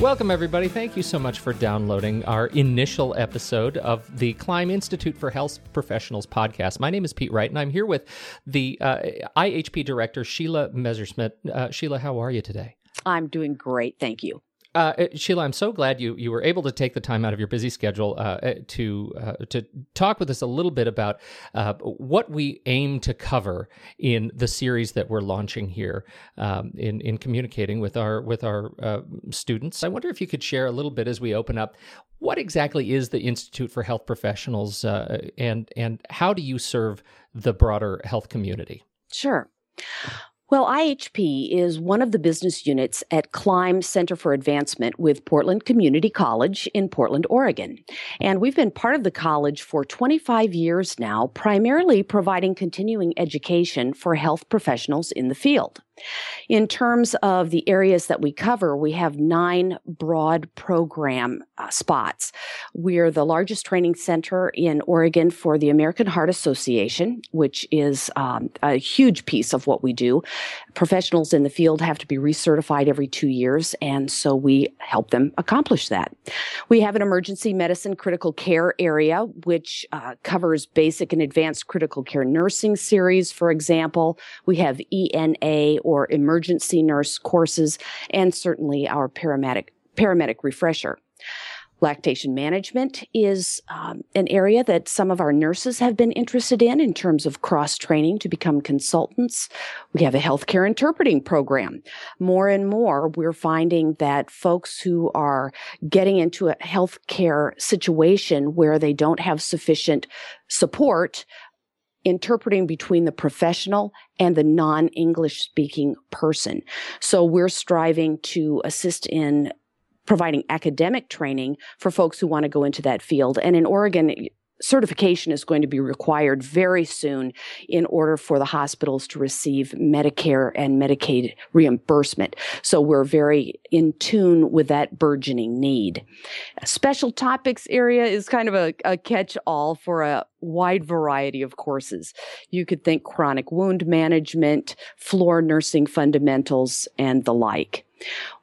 Welcome, everybody. Thank you so much for downloading our initial episode of the Climb Institute for Health Professionals podcast. My name is Pete Wright, and I'm here with the uh, IHP director, Sheila Messerschmidt. Uh, Sheila, how are you today? I'm doing great. Thank you. Uh, uh, Sheila, I'm so glad you you were able to take the time out of your busy schedule uh, uh to uh, to talk with us a little bit about uh, what we aim to cover in the series that we're launching here um, in in communicating with our with our students. I wonder if you could share a little bit as we open up. What exactly is the Institute for Health Professionals, and and how do you serve the broader health community? Sure. Well, IHP is one of the business units at Climb Center for Advancement with Portland Community College in Portland, Oregon. And we've been part of the college for 25 years now, primarily providing continuing education for health professionals in the field. In terms of the areas that we cover, we have nine broad program uh, spots. We're the largest training center in Oregon for the American Heart Association, which is um, a huge piece of what we do. Professionals in the field have to be recertified every two years, and so we help them accomplish that. We have an emergency medicine critical care area, which uh, covers basic and advanced critical care nursing series, for example. We have ENA or emergency nurse courses, and certainly our paramedic paramedic refresher. Lactation management is um, an area that some of our nurses have been interested in in terms of cross training to become consultants. We have a healthcare interpreting program. More and more, we're finding that folks who are getting into a healthcare situation where they don't have sufficient support interpreting between the professional and the non-English speaking person. So we're striving to assist in providing academic training for folks who want to go into that field. And in Oregon, certification is going to be required very soon in order for the hospitals to receive Medicare and Medicaid reimbursement. So we're very in tune with that burgeoning need. Special topics area is kind of a, a catch all for a wide variety of courses. You could think chronic wound management, floor nursing fundamentals, and the like.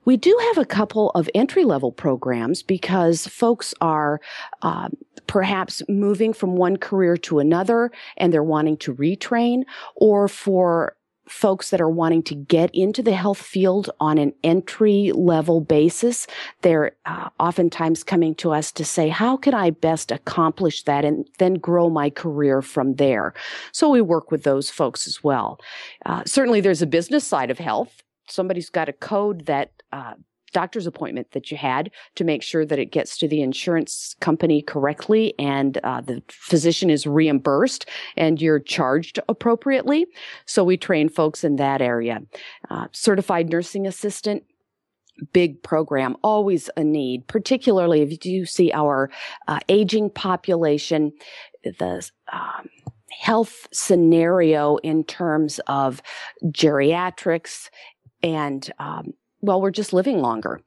We do have a couple of entry level programs because folks are uh, perhaps moving from one career to another and they're wanting to retrain, or for folks that are wanting to get into the health field on an entry level basis. They're uh, oftentimes coming to us to say, how can I best accomplish that and then grow my career from there? So we work with those folks as well. Uh, certainly there's a business side of health. Somebody's got a code that uh, doctor's appointment that you had to make sure that it gets to the insurance company correctly and uh, the physician is reimbursed and you're charged appropriately. So we train folks in that area. Uh, certified nursing assistant, big program, always a need, particularly if you see our uh, aging population, the um, health scenario in terms of geriatrics and um, well, we're just living longer.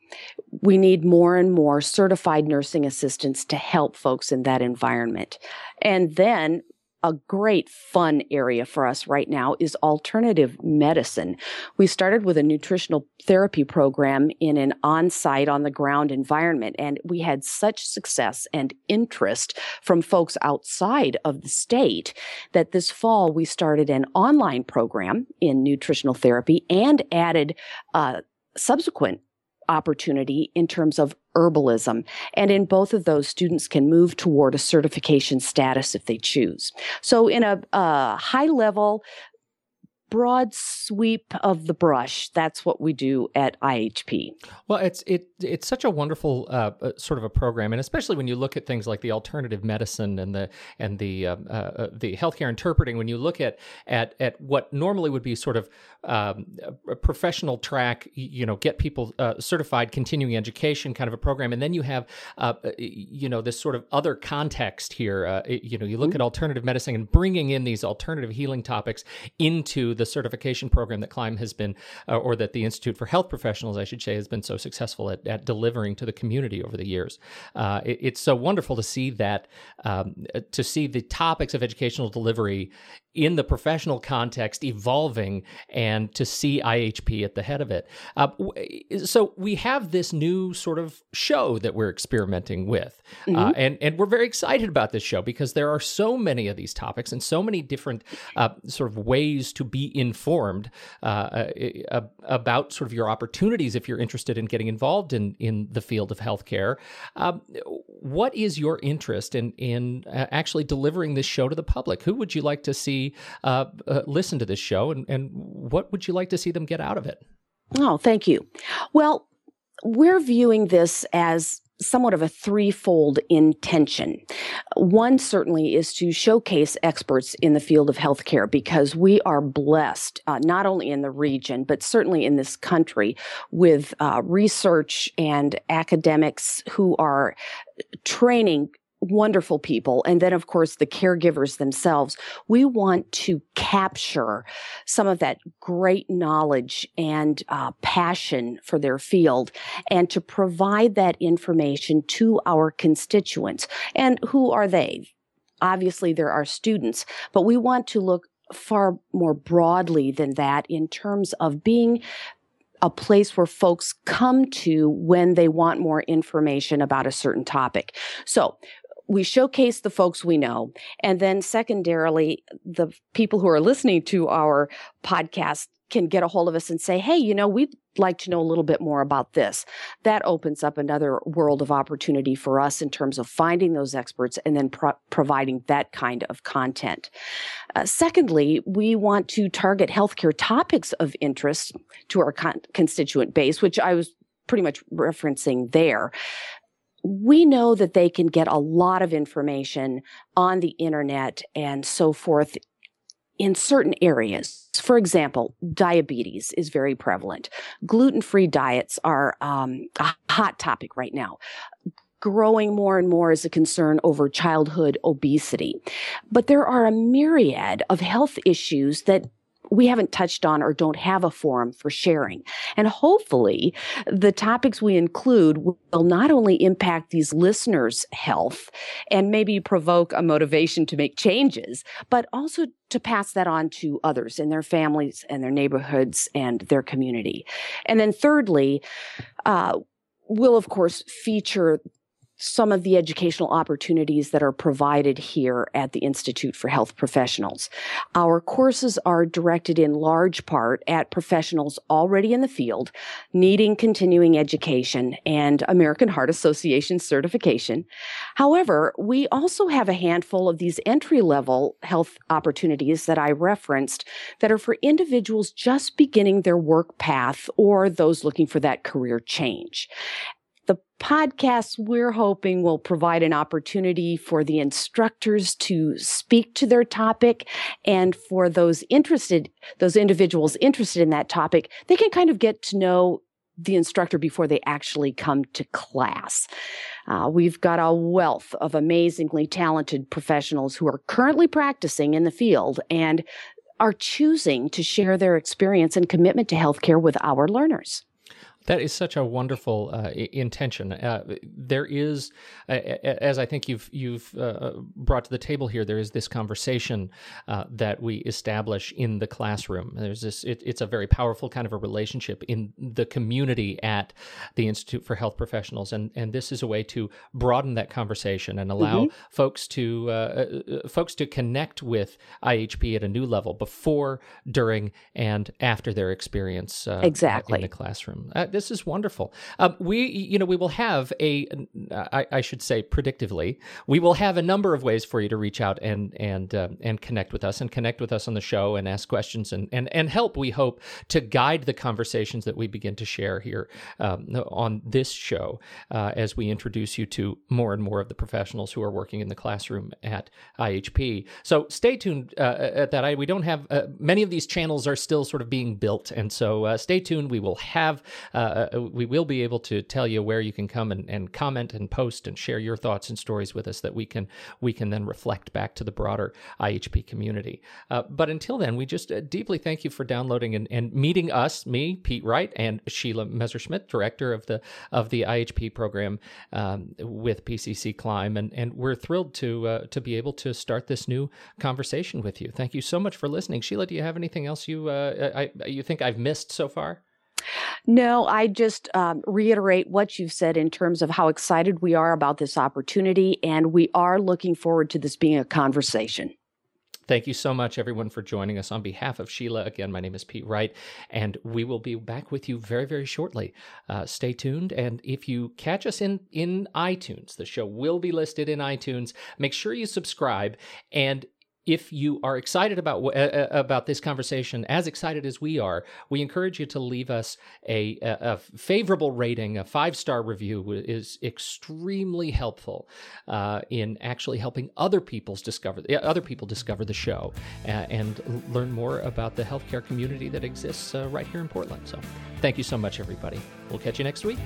We need more and more certified nursing assistants to help folks in that environment. And then a great fun area for us right now is alternative medicine. We started with a nutritional therapy program in an on-site on the ground environment and we had such success and interest from folks outside of the state that this fall we started an online program in nutritional therapy and added uh, subsequent opportunity in terms of herbalism. And in both of those, students can move toward a certification status if they choose. So in a, a high level, broad sweep of the brush. That's what we do at IHP. Well, it's it it's such a wonderful uh, uh, sort of a program, and especially when you look at things like the alternative medicine and the and the uh, uh, the healthcare interpreting. When you look at at at what normally would be sort of um, a professional track, you know, get people uh, certified, continuing education kind of a program, and then you have uh, you know this sort of other context here. you know, you look mm-hmm. at alternative medicine and bringing in these alternative healing topics into the the certification program that Climb has been, uh, or that the Institute for Health Professionals, I should say, has been so successful at, at delivering to the community over the years. Uh, it, it's so wonderful to see that, um, to see the topics of educational delivery in the professional context evolving and to see IHP at the head of it. Uh, so we have this new sort of show that we're experimenting with. Uh, mm-hmm. Uh, and, and we're very excited about this show because there are so many of these topics and so many different uh, sort of ways to be informed uh, uh, about sort of your opportunities if you're interested in getting involved in, in the field of healthcare. Um, what is your interest in, in actually delivering this show to the public? Who would you like to see? Uh, uh, listen to this show, and, and what would you like to see them get out of it? Oh, thank you. Well, we're viewing this as somewhat of a threefold intention. One certainly is to showcase experts in the field of healthcare because we are blessed, uh, not only in the region, but certainly in this country with uh, research and academics who are training wonderful people. And then, of course, the caregivers themselves. We want to capture some of that great knowledge and uh, passion for their field and to provide that information to our constituents. And who are they? Obviously, there are students, but we want to look far more broadly than that in terms of being a place where folks come to when they want more information about a certain topic. So we showcase the folks we know. And then secondarily, the people who are listening to our podcast can get a hold of us and say, Hey, you know, we'd like to know a little bit more about this. That opens up another world of opportunity for us in terms of finding those experts and then pro- providing that kind of content. Uh, secondly, we want to target healthcare topics of interest to our con- constituent base, which I was pretty much referencing there we know that they can get a lot of information on the internet and so forth in certain areas. For example, diabetes is very prevalent. Gluten free diets are um, a hot topic right now growing more and more as a concern over childhood obesity. But there are a myriad of health issues that we haven't touched on or don't have a forum for sharing. And hopefully the topics we include will not only impact these listeners' health and maybe provoke a motivation to make changes, but also to pass that on to others in their families and their neighborhoods and their community. And then thirdly, uh, we'll of course feature some of the educational opportunities that are provided here at the Institute for Health Professionals. Our courses are directed in large part at professionals already in the field, needing continuing education and American Heart Association certification. However, we also have a handful of these entry level health opportunities that I referenced that are for individuals just beginning their work path or those looking for that career change. The podcasts we're hoping will provide an opportunity for the instructors to speak to their topic and for those interested, those individuals interested in that topic, they can kind of get to know the instructor before they actually come to class. Uh, we've got a wealth of amazingly talented professionals who are currently practicing in the field and are choosing to share their experience and commitment to healthcare with our learners. That is such a wonderful uh, intention. Uh, there is, uh, as I think you've you've uh, brought to the table here, there is this conversation uh, that we establish in the classroom. There's this. It, it's a very powerful kind of a relationship in the community at the Institute for Health Professionals, and and this is a way to broaden that conversation and allow mm-hmm. folks to uh, folks to connect with IHP at a new level before, during, and after their experience exactly in the classroom this is wonderful. Um, we, you know, we will have a, I, should say, predictively, we will have a number of ways for you to reach out and and uh, and connect with us and connect with us on the show and ask questions and and and help. We hope to guide the conversations that we begin to share here um, on this show uh, as we introduce you to more and more of the professionals who are working in the classroom at IHP. So stay tuned uh, at that. I, we don't have uh, many of these channels are still sort of being built, and so uh, stay tuned. We will have uh, uh, we will be able to tell you where you can come and, and comment and post and share your thoughts and stories with us that we can we can then reflect back to the broader IHP community. Uh, but until then, we just uh, deeply thank you for downloading and, and meeting us, me, Pete Wright, and Sheila Messerschmidt, director of the of the IHP program um, with PCC Climb, and and we're thrilled to uh, to be able to start this new conversation with you. Thank you so much for listening, Sheila. Do you have anything else you uh, I, you think I've missed so far? No, I just um, reiterate what you've said in terms of how excited we are about this opportunity, and we are looking forward to this being a conversation. Thank you so much, everyone, for joining us. On behalf of Sheila, again, my name is Pete Wright, and we will be back with you very, very shortly. Uh, stay tuned, and if you catch us in in iTunes, the show will be listed in iTunes. Make sure you subscribe, and if you are excited about uh, uh, about this conversation, as excited as we are, we encourage you to leave us a, a, a favorable rating. A five star review is extremely helpful uh, in actually helping other people's discover other people discover the show and learn more about the healthcare community that exists uh, right here in Portland. So, thank you so much, everybody. We'll catch you next week.